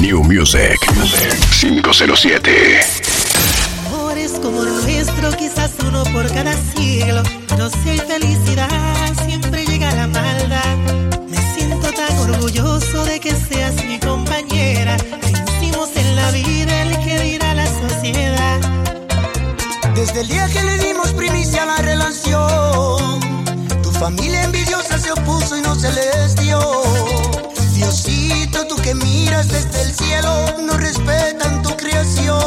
New Music 507. Amores como el nuestro, quizás uno por cada siglo. No sé felicidad. Desde el día que le dimos primicia a la relación, tu familia envidiosa se opuso y no se les dio. Diosito, tú que miras desde el cielo, no respetan tu creación.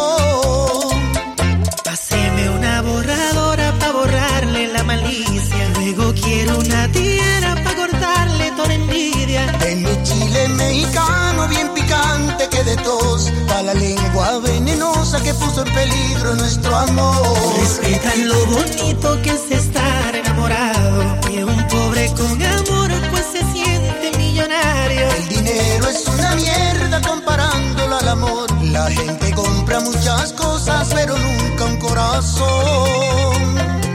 Páseme una borradora para borrarle la malicia. Luego quiero una tierra para cortarle toda envidia. En mi chile mexicano bien picante que de tos para la lengua ve que puso en peligro nuestro amor. Respetan lo bonito que es estar enamorado. Y un pobre con amor pues se siente millonario. El dinero es una mierda comparándolo al amor. La gente compra muchas cosas, pero nunca un corazón.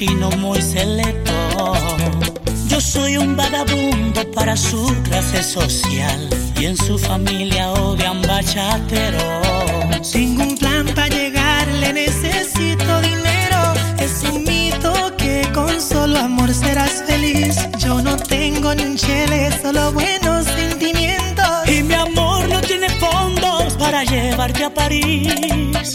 fino, muy selecto. Yo soy un vagabundo para su clase social y en su familia odian bachatero. Sin un plan para llegar le necesito dinero. Es un mito que con solo amor serás feliz. Yo no tengo ni un chile, solo buenos sentimientos. Y mi amor no tiene fondos para llevarte a París.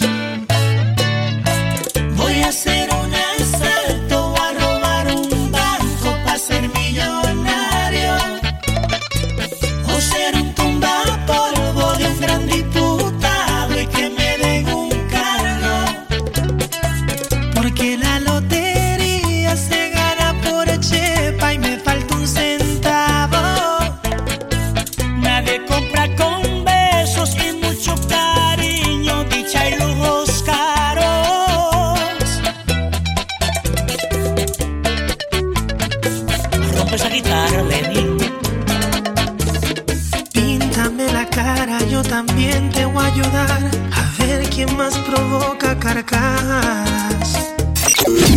cara, yo también te voy a ayudar a ver quién más provoca carcajadas.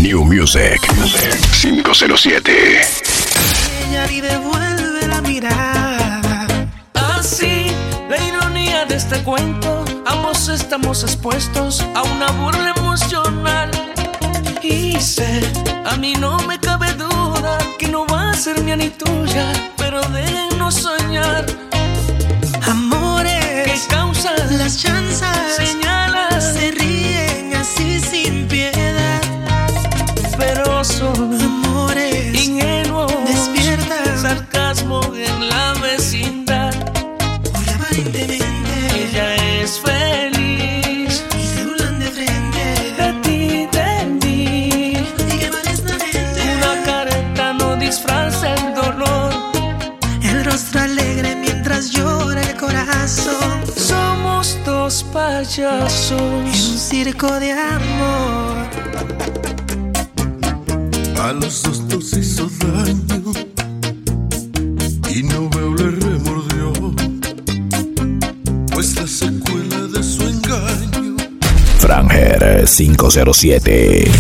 New Music 507. Ella ni devuelve la mirada. Ah, Así, la ironía de este cuento. Ambos estamos expuestos a una burla emocional. Y sé, a mí no me cabe duda que no va a ser mía ni tuya. Pero déjenos soñar las chanzas, señalas, se ríen así sin piedad, pero son payasos en un circo de amor. A los dos nos hizo daño y no veo le remordió, pues la secuela de su engaño. Franger 507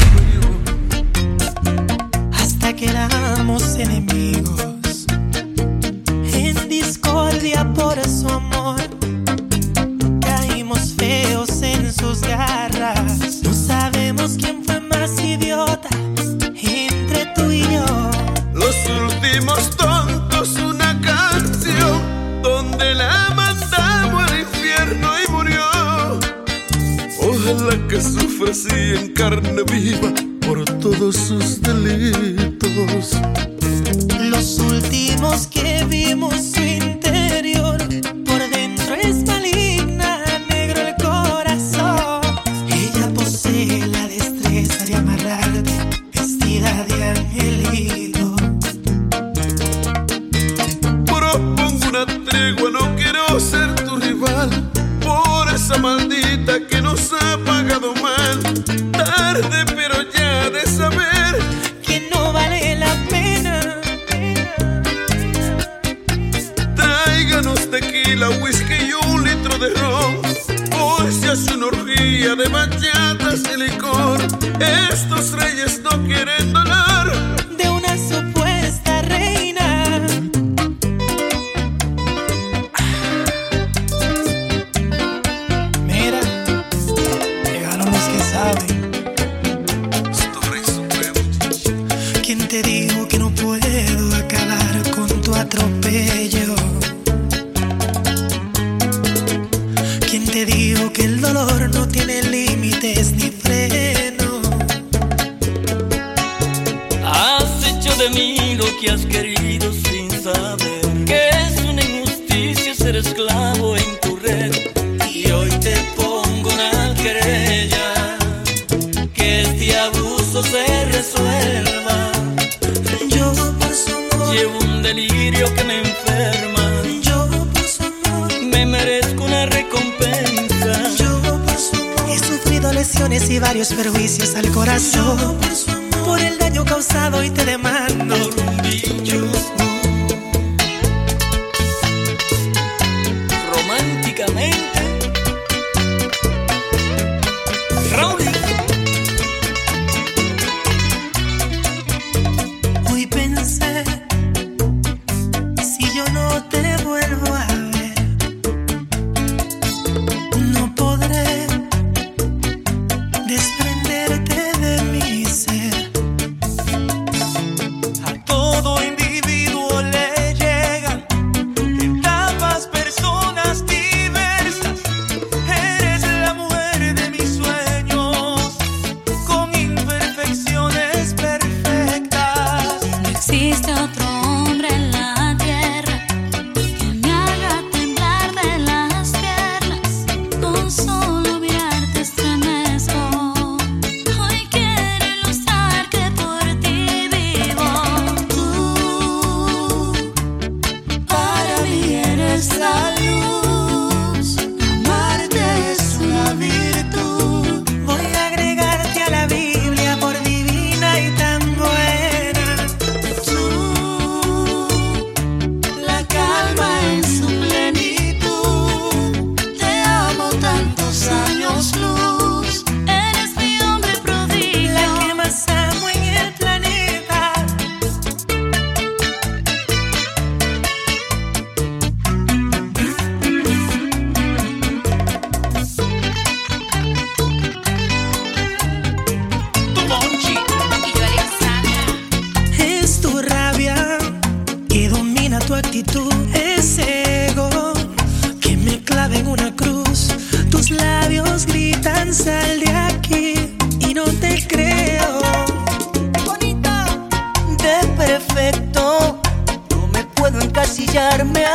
conseguimos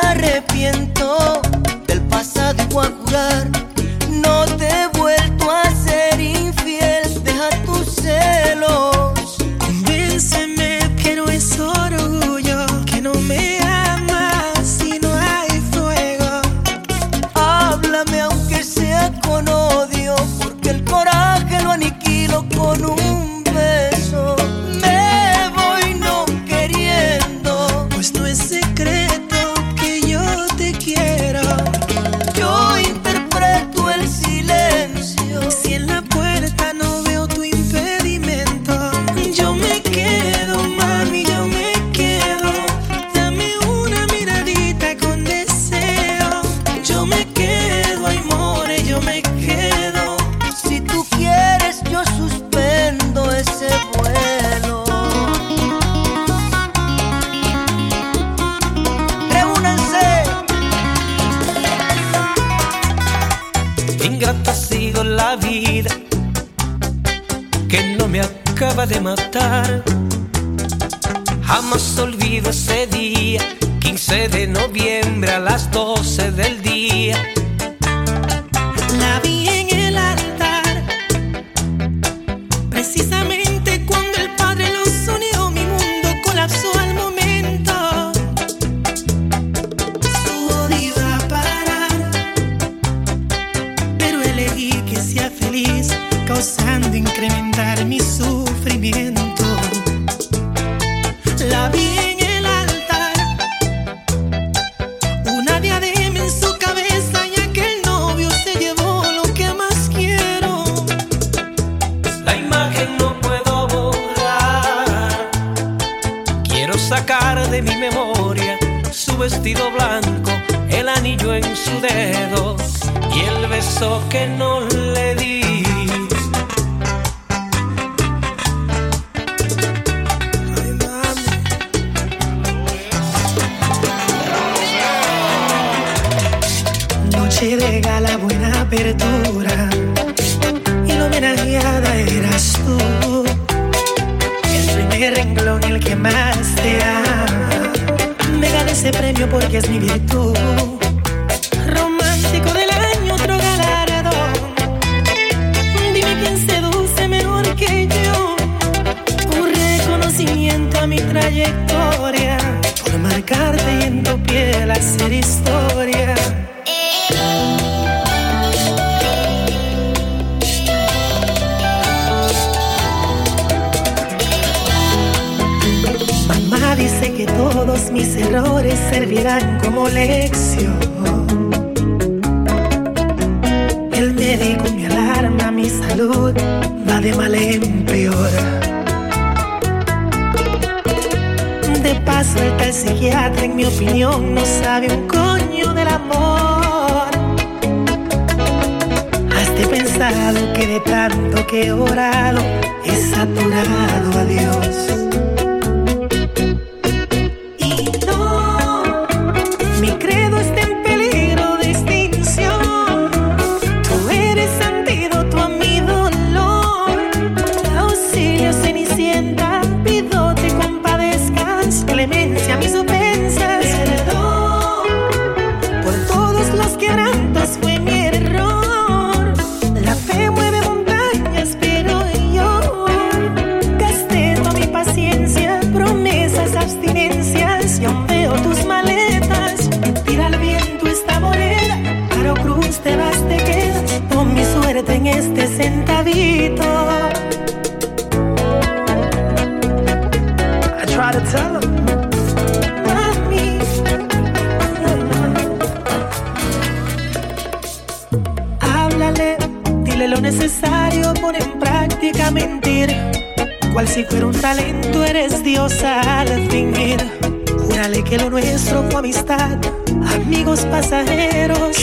arrepiento del pasado y sacar de mi memoria su vestido blanco, el anillo en su dedo y el beso que no le di. Noche de gala, buena apertura. Ese premio porque es mi virtud. Mis errores servirán como lección. El médico me alarma, mi salud va de mal en peor. De paso, el psiquiatra, en mi opinión, no sabe un coño del amor. Has pensado que de tanto que he orado he saturado a Dios.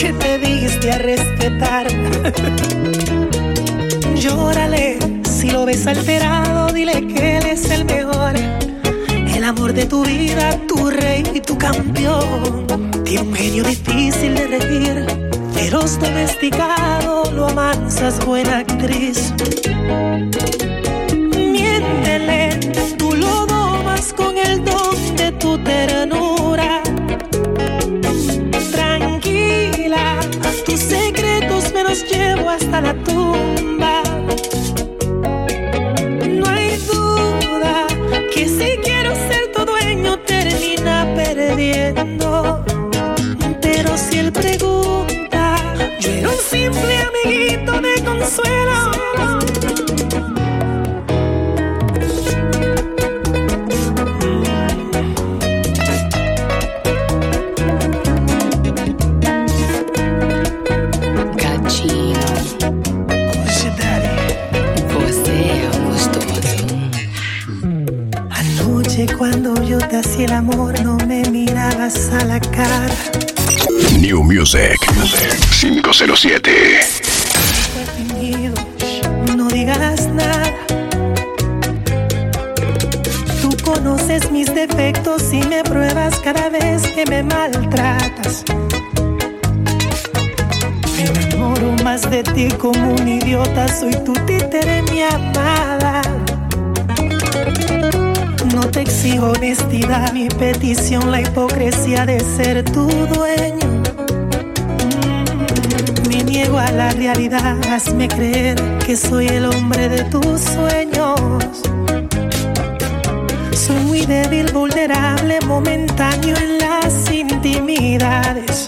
Que te diste a respetar. Llórale, si lo ves alterado, dile que él es el mejor. El amor de tu vida, tu rey y tu campeón. Tiene un genio difícil de regir, feroz domesticado, lo amansas, buena actriz. Miéntele, tú lo domas con el don de tu ternura. miras a la cara. New Music 507. No digas nada. Tú conoces mis defectos y me pruebas cada vez que me maltratas. Me enamoro más de ti como un idiota. Soy tu títere, mi amada. Exijo honestidad, mi petición, la hipocresía de ser tu dueño. Mm, me niego a la realidad, hazme creer que soy el hombre de tus sueños. Soy muy débil, vulnerable, momentáneo en las intimidades.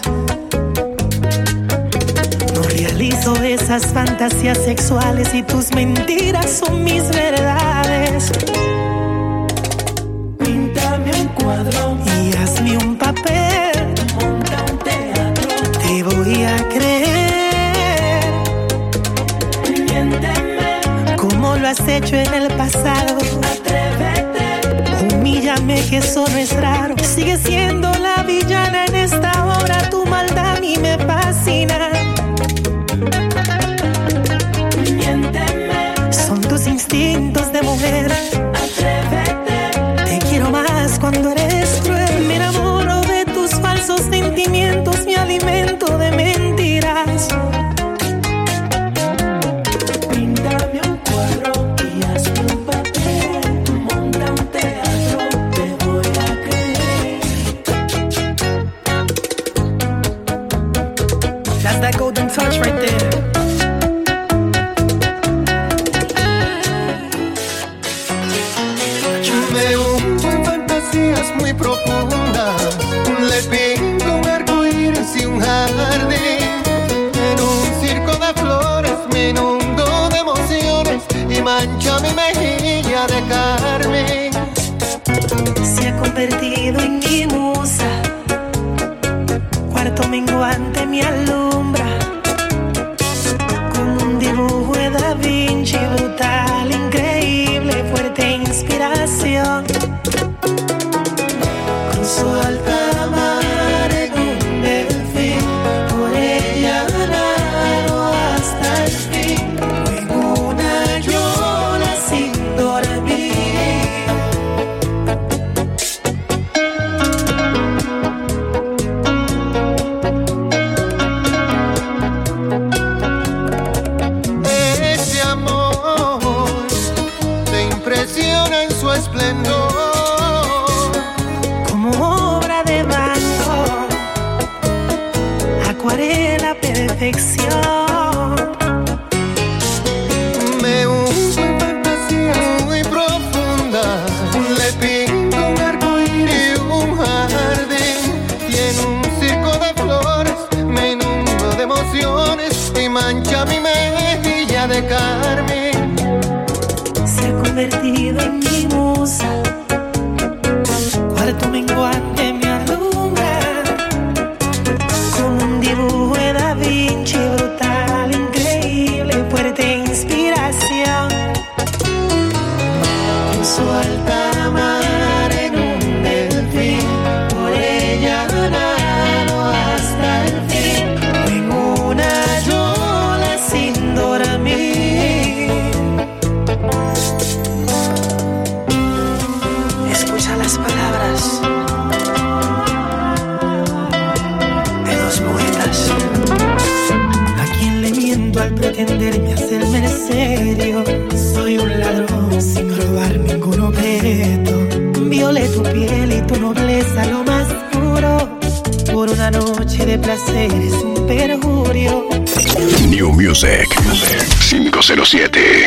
No realizo esas fantasías sexuales y tus mentiras son mis verdades y hazme un papel. Monta un teatro. Te voy a creer. Miénteme. Como lo has hecho en el pasado. Atrévete. Humíllame que eso no es raro. Sigue siendo la villana en esta hora. Tu maldad a mí me fascina. es muy profundo. 7.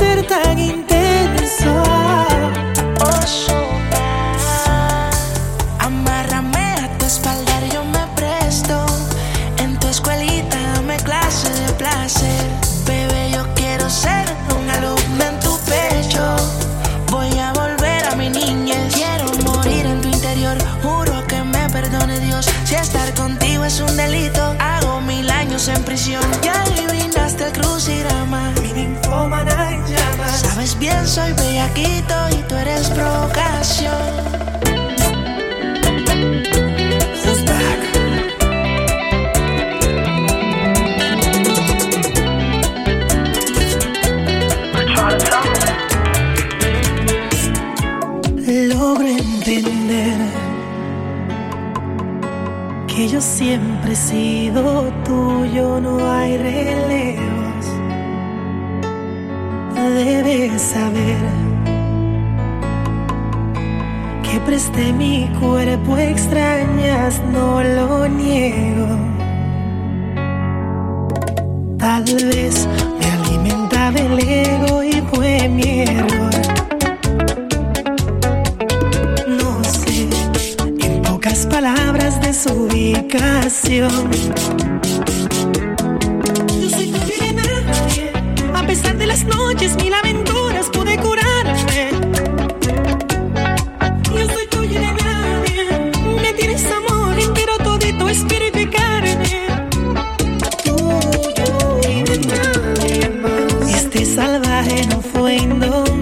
Del placer tan y tú eres provocación. Logro entender que yo siempre he sido tuyo, no hay relevos. Debes saber presté mi cuerpo extrañas, no lo niego. Tal vez me alimentaba el ego y fue mi error. No sé, en pocas palabras de su ubicación. Yo soy de nadie, a pesar de las noches, mil aventuras salvaje no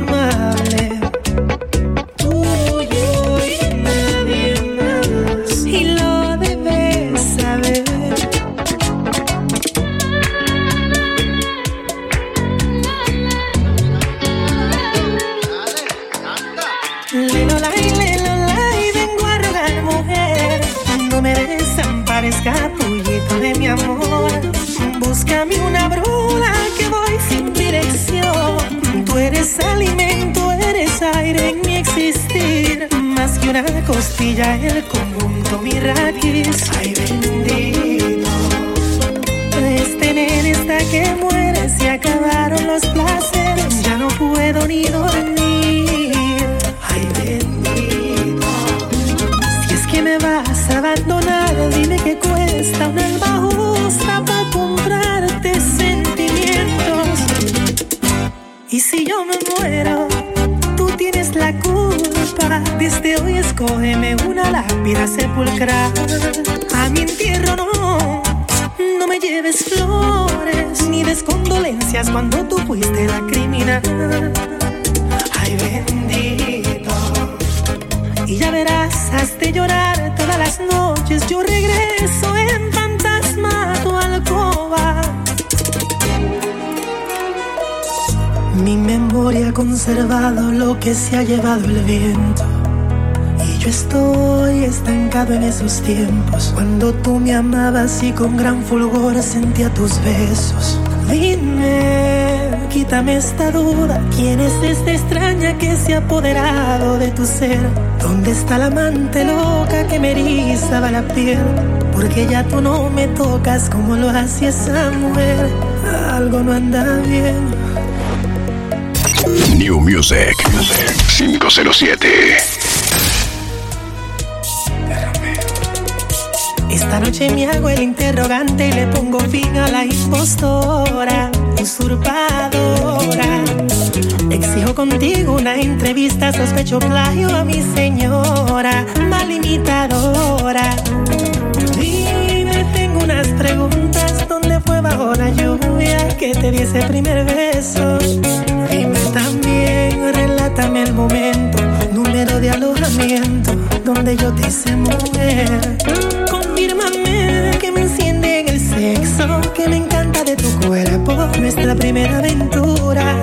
esos tiempos. Cuando tú me amabas y con gran fulgor sentía tus besos. Dime, quítame esta duda. ¿Quién es esta extraña que se ha apoderado de tu ser? ¿Dónde está la amante loca que me erizaba la piel? Porque ya tú no me tocas como lo hacía esa mujer. Algo no anda bien. New Music 507. Esta noche me hago el interrogante y le pongo fin a la impostora, usurpadora. Exijo contigo una entrevista, sospecho plagio a mi señora, mal imitadora. Dime, tengo unas preguntas, ¿dónde fue bajo la lluvia que te di ese primer beso? Dime también, relátame el momento, número de alojamiento, donde yo te hice mujer. Confírmame que me enciende en el sexo, que me encanta de tu cuerpo, nuestra primera aventura.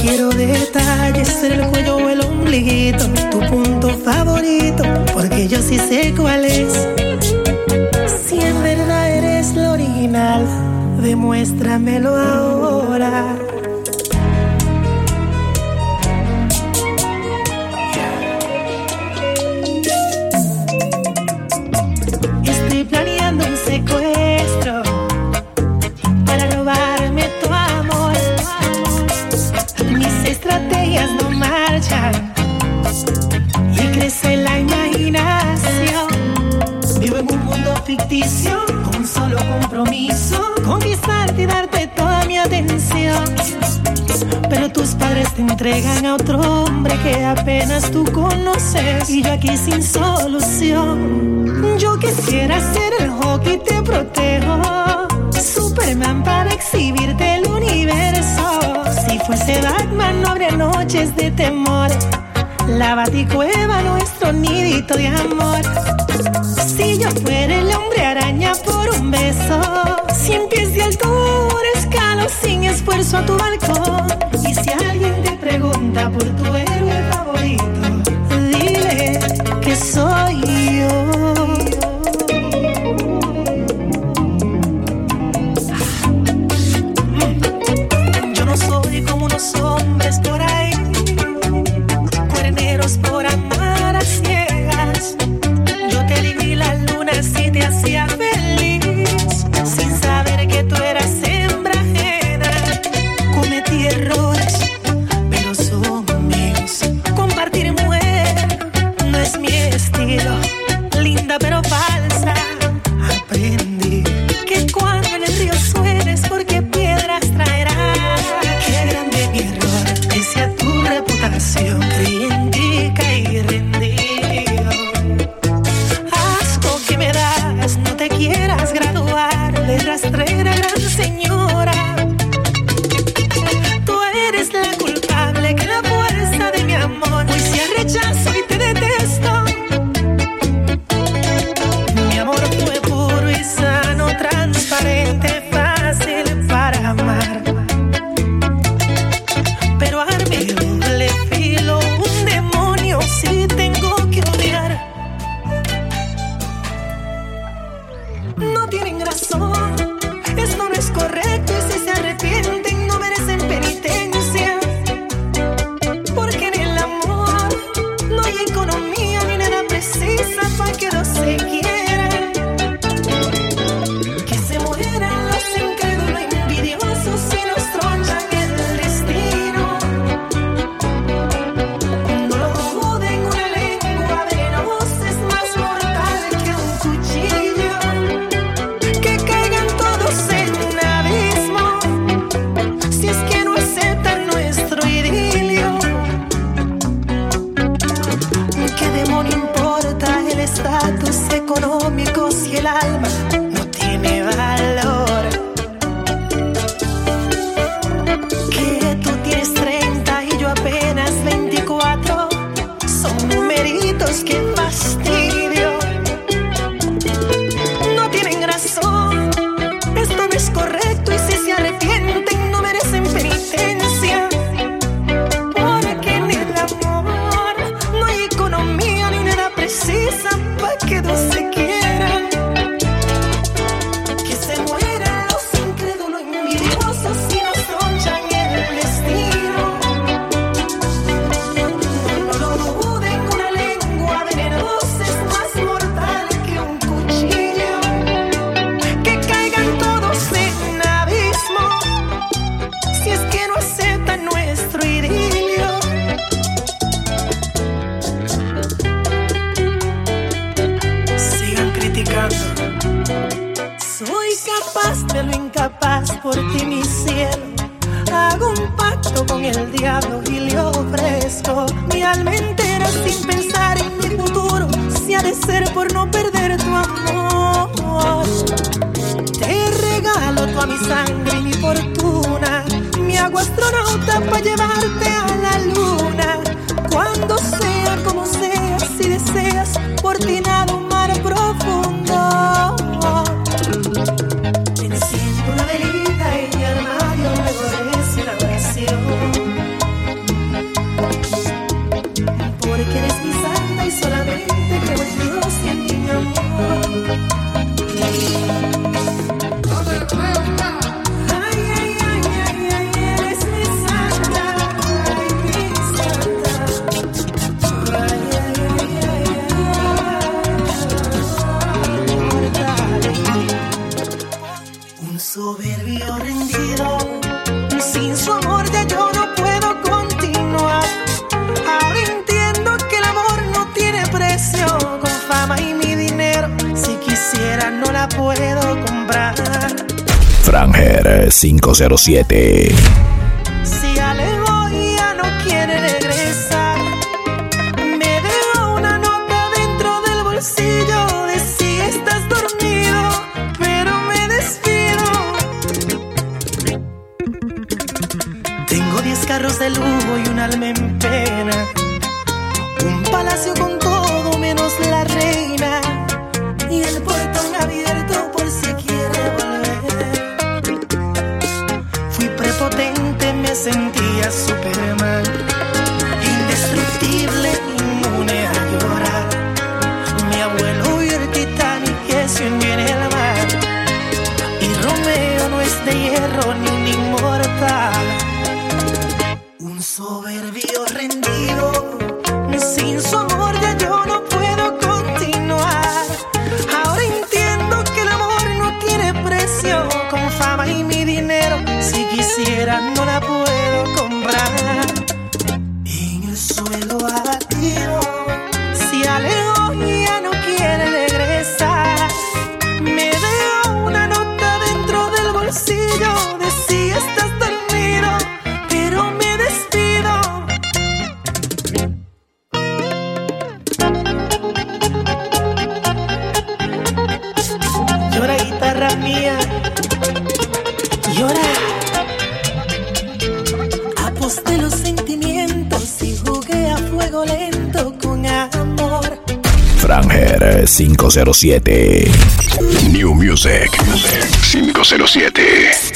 Quiero detalles en el cuello o el ombliguito, tu punto favorito, porque yo sí sé cuál es. Si en verdad eres lo original, demuéstramelo ahora con solo compromiso, conquistarte y darte toda mi atención. Pero tus padres te entregan a otro hombre que apenas tú conoces y yo aquí sin solución. Yo quisiera ser el hockey, te protejo. Superman para exhibirte el universo. Si fuese Batman no habría noches de temor. La baticueva, nuestro nidito de amor. Si yo fuera el hombre araña por un beso, cien pies de altura, escalo sin esfuerzo a tu balcón. 507. 507. New Music 507.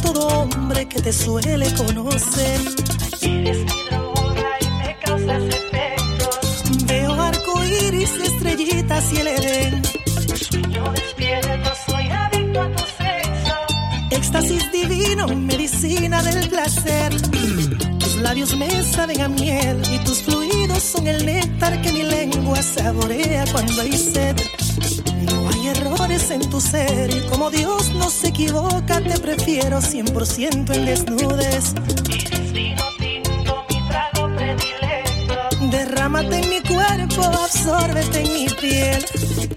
Todo hombre que te suele conocer. Eres mi droga y me causas efectos. Veo arco iris, estrellitas y el Edén. Sueño despierto, soy adicto a tu sexo. Éxtasis divino, medicina del placer. Tus labios me saben a miel y tus fluidos son el néctar que mi lengua saborea cuando hay sed. Errores en tu ser y como Dios no se equivoca, te prefiero 100% en desnudes. Eres vino tinto, mi trago predilecto. Derrámate en mi cuerpo, absórbete en mi piel.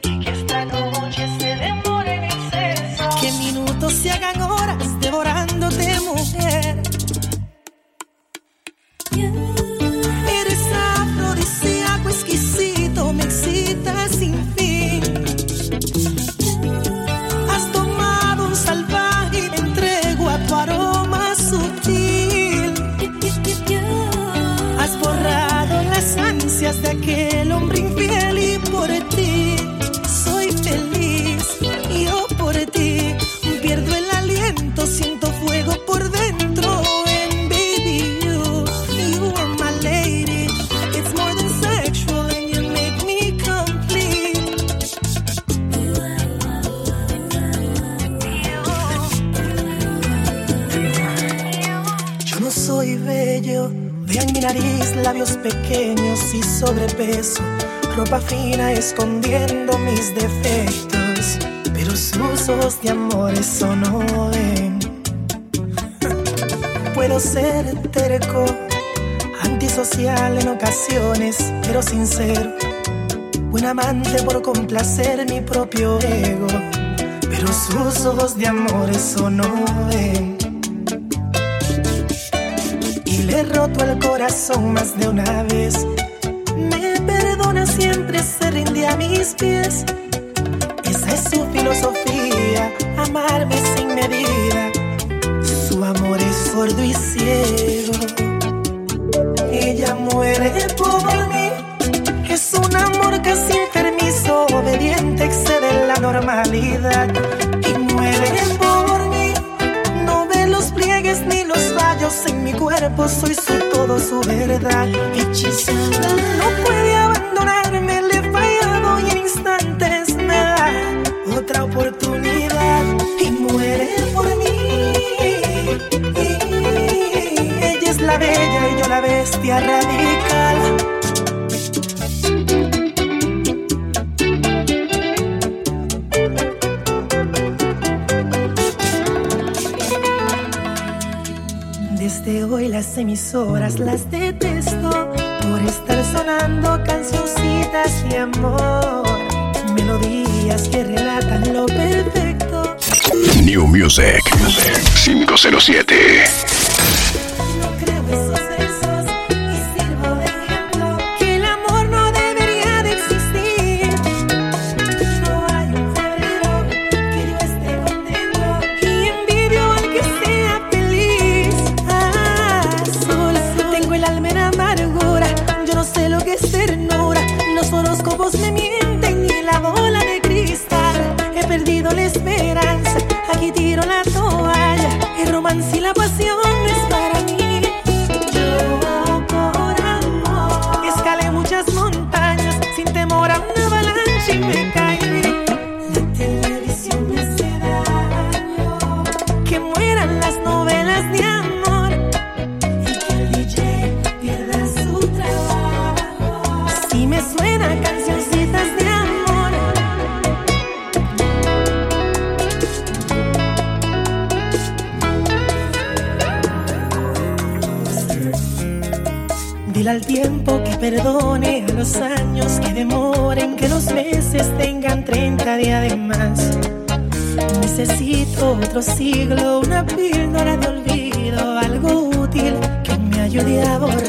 Y que esta noche se demore en exceso. Que minutos se hagan horas eso no ven. Puedo ser terco, antisocial en ocasiones, pero sincero, buen amante por complacer mi propio ego, pero sus ojos de amor eso no ven. Y le he roto el corazón más de una vez. Me perdona siempre, se rinde a mis pies. Esa es su filosofía, amarme sin medida. Su amor es sordo y ciego. Ella muere por mí. Es un amor casi enfermizo, obediente, excede la normalidad. Y muere por mí. No ve los pliegues ni los fallos en mi cuerpo, soy su todo, su verdad. Hechizada, no puede bestia radical. Desde hoy las emisoras las detesto por estar sonando cancioncitas de amor, melodías que relatan lo perfecto. New Music 507. Al tiempo que perdone, a los años que demoren, que los meses tengan 30 días de más. Necesito otro siglo, una píldora de olvido, algo útil que me ayude a borrar.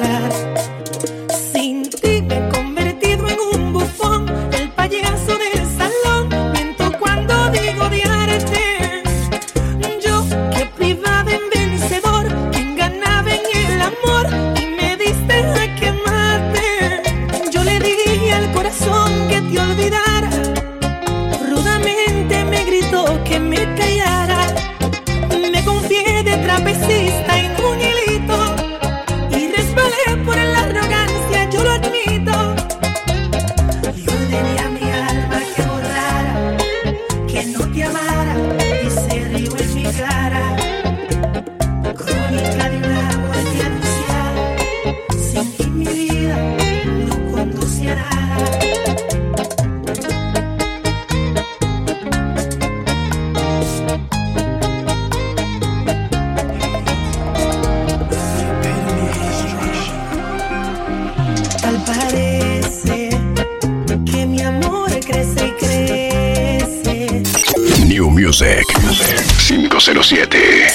507.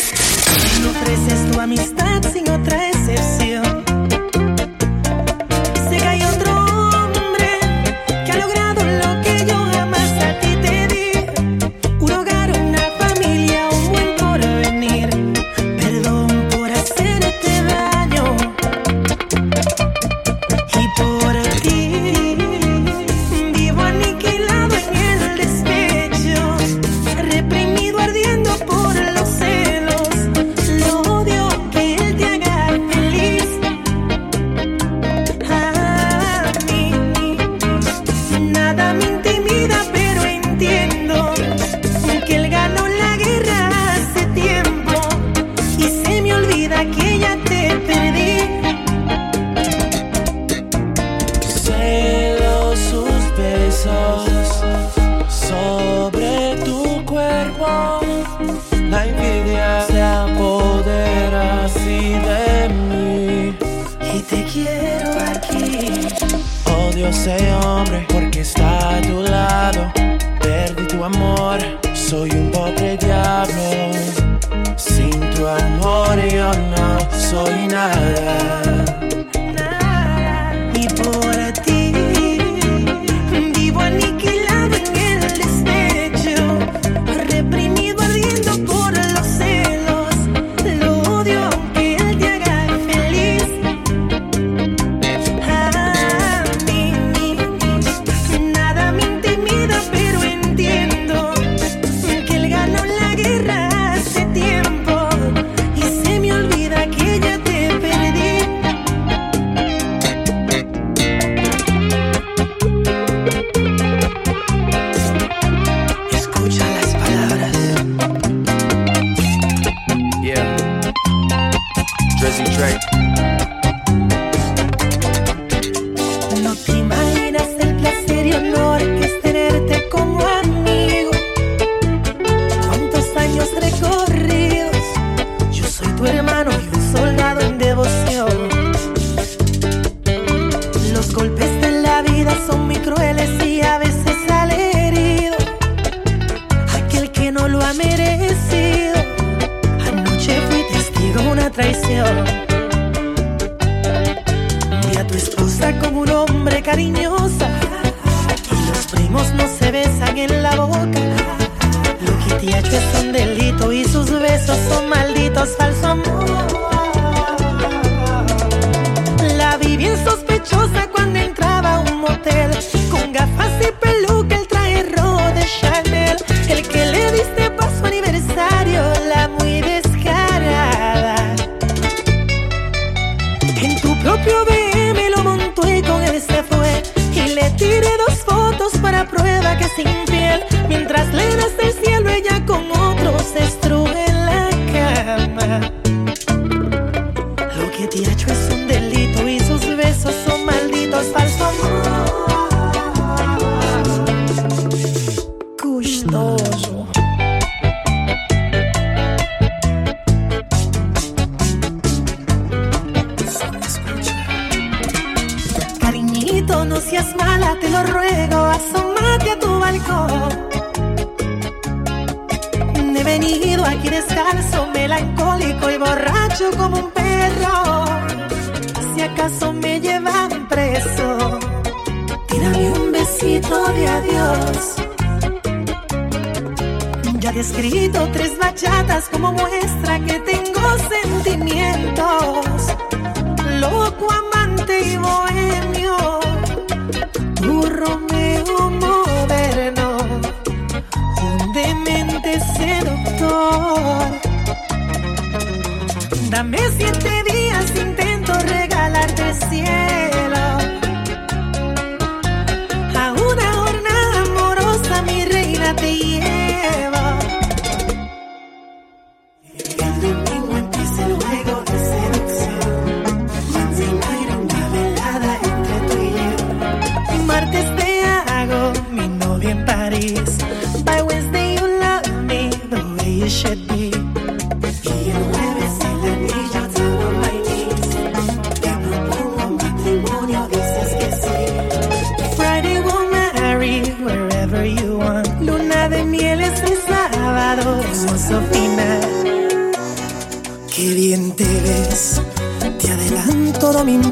Ofreces tu amistad. acaso me llevan preso. Tírame un besito de adiós. Ya he escrito tres bachatas como muestra que tengo sentimientos. Loco, amante y bohemio. Tu Romeo moderno. Un demente seductor. Dame siete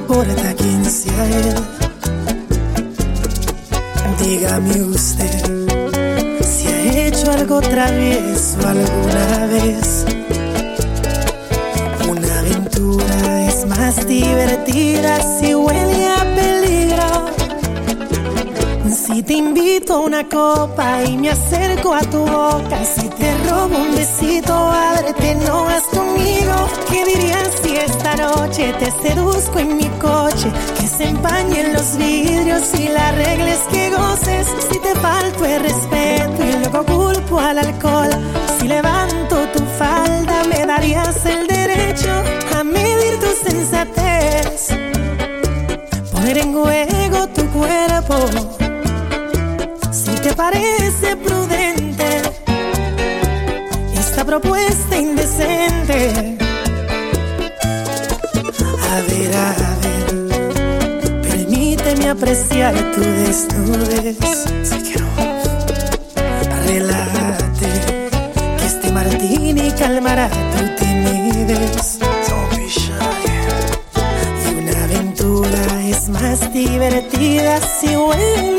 importa quién sea él. Dígame usted si ha hecho algo travieso alguna vez. Una aventura es más divertida si te invito a una copa y me acerco a tu boca, si te robo un besito, ábrete, no vas conmigo. ¿Qué dirías si esta noche te seduzco en mi coche? Que se empañen los vidrios y la regla es que goces. Si te falto el respeto y luego culpo al alcohol, propuesta indecente. A ver, a ver, permíteme apreciar tu desnudez. Si quiero, relájate, que este martini calmará tu timidez. Y una aventura es más divertida si huele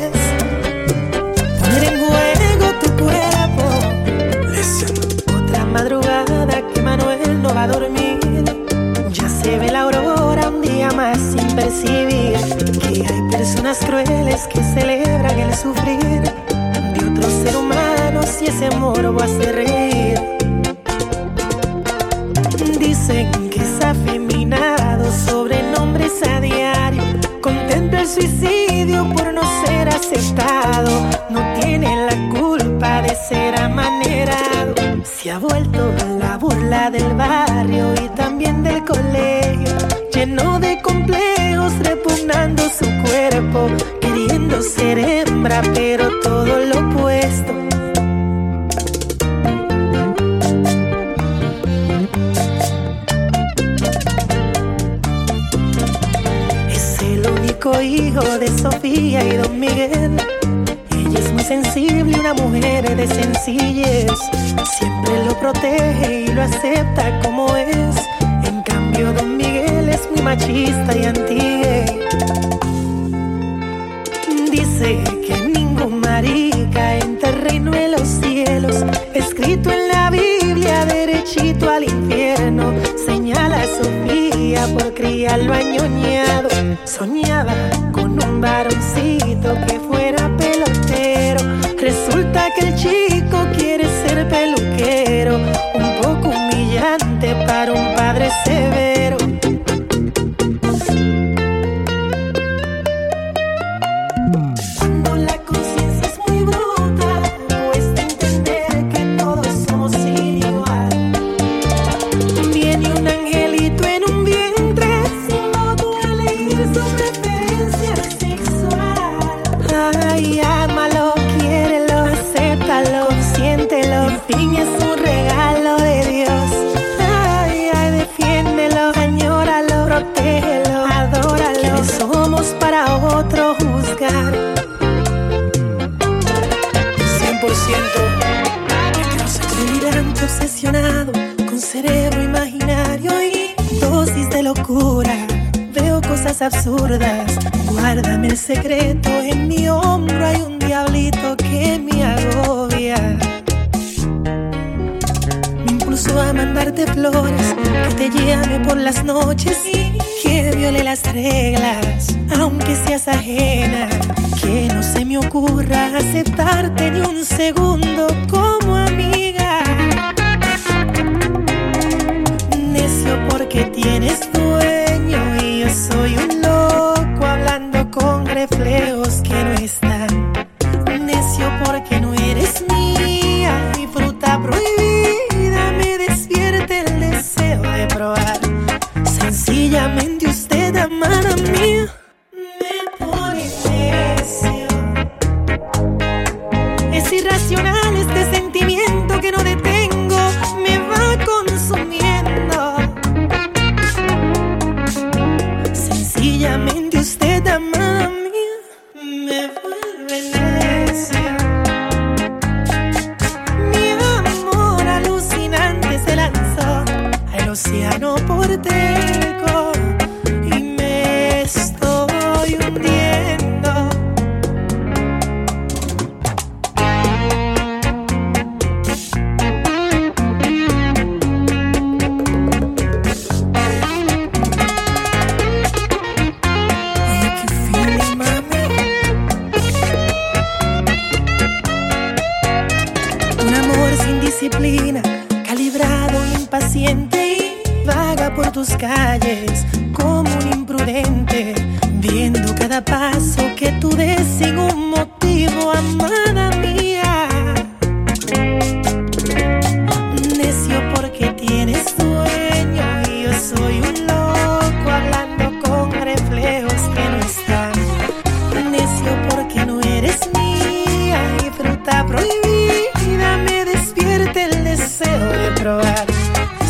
A dormir. Ya se ve la aurora un día más sin percibir que hay personas crueles que celebran el sufrir de otros seres humanos y ese morbo hace reír. Dicen que es afeminado sobre nombres a diario. Contempla el suicidio por no ser aceptado. No tiene la culpa de ser amanerado. Se ha vuelto la burla del y colegio. Lleno de complejos, repugnando su cuerpo. Queriendo ser hembra, pero todo lo opuesto. Es el único hijo de Sofía y Don Miguel. Ella es muy sensible, una mujer de sencillez. Siempre lo protege y lo acepta como es. En Don Miguel es muy machista y anti Dice que ningún marica entra al reino de los cielos. Escrito en la Biblia, derechito al infierno. Señala a Sofía por criarlo añoñado. Soñaba con un varoncito que fuera pelotero. Resulta que el chico las reglas, aunque seas ajena. Que no se me ocurra aceptarte ni un segundo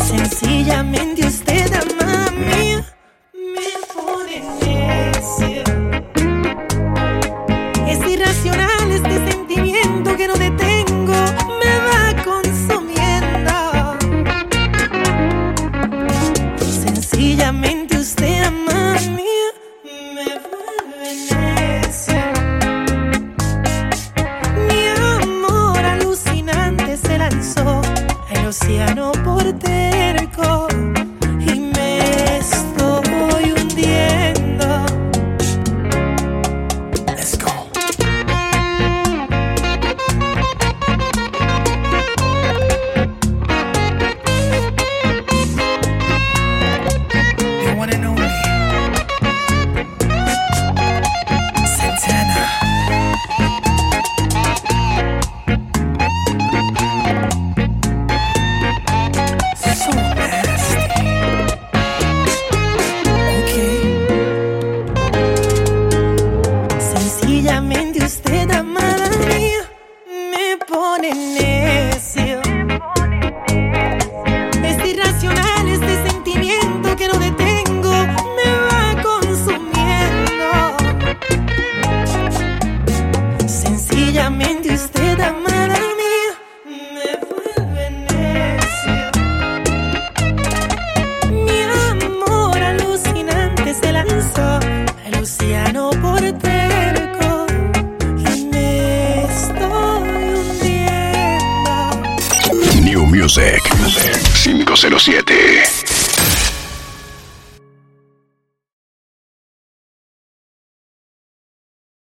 Sencillamente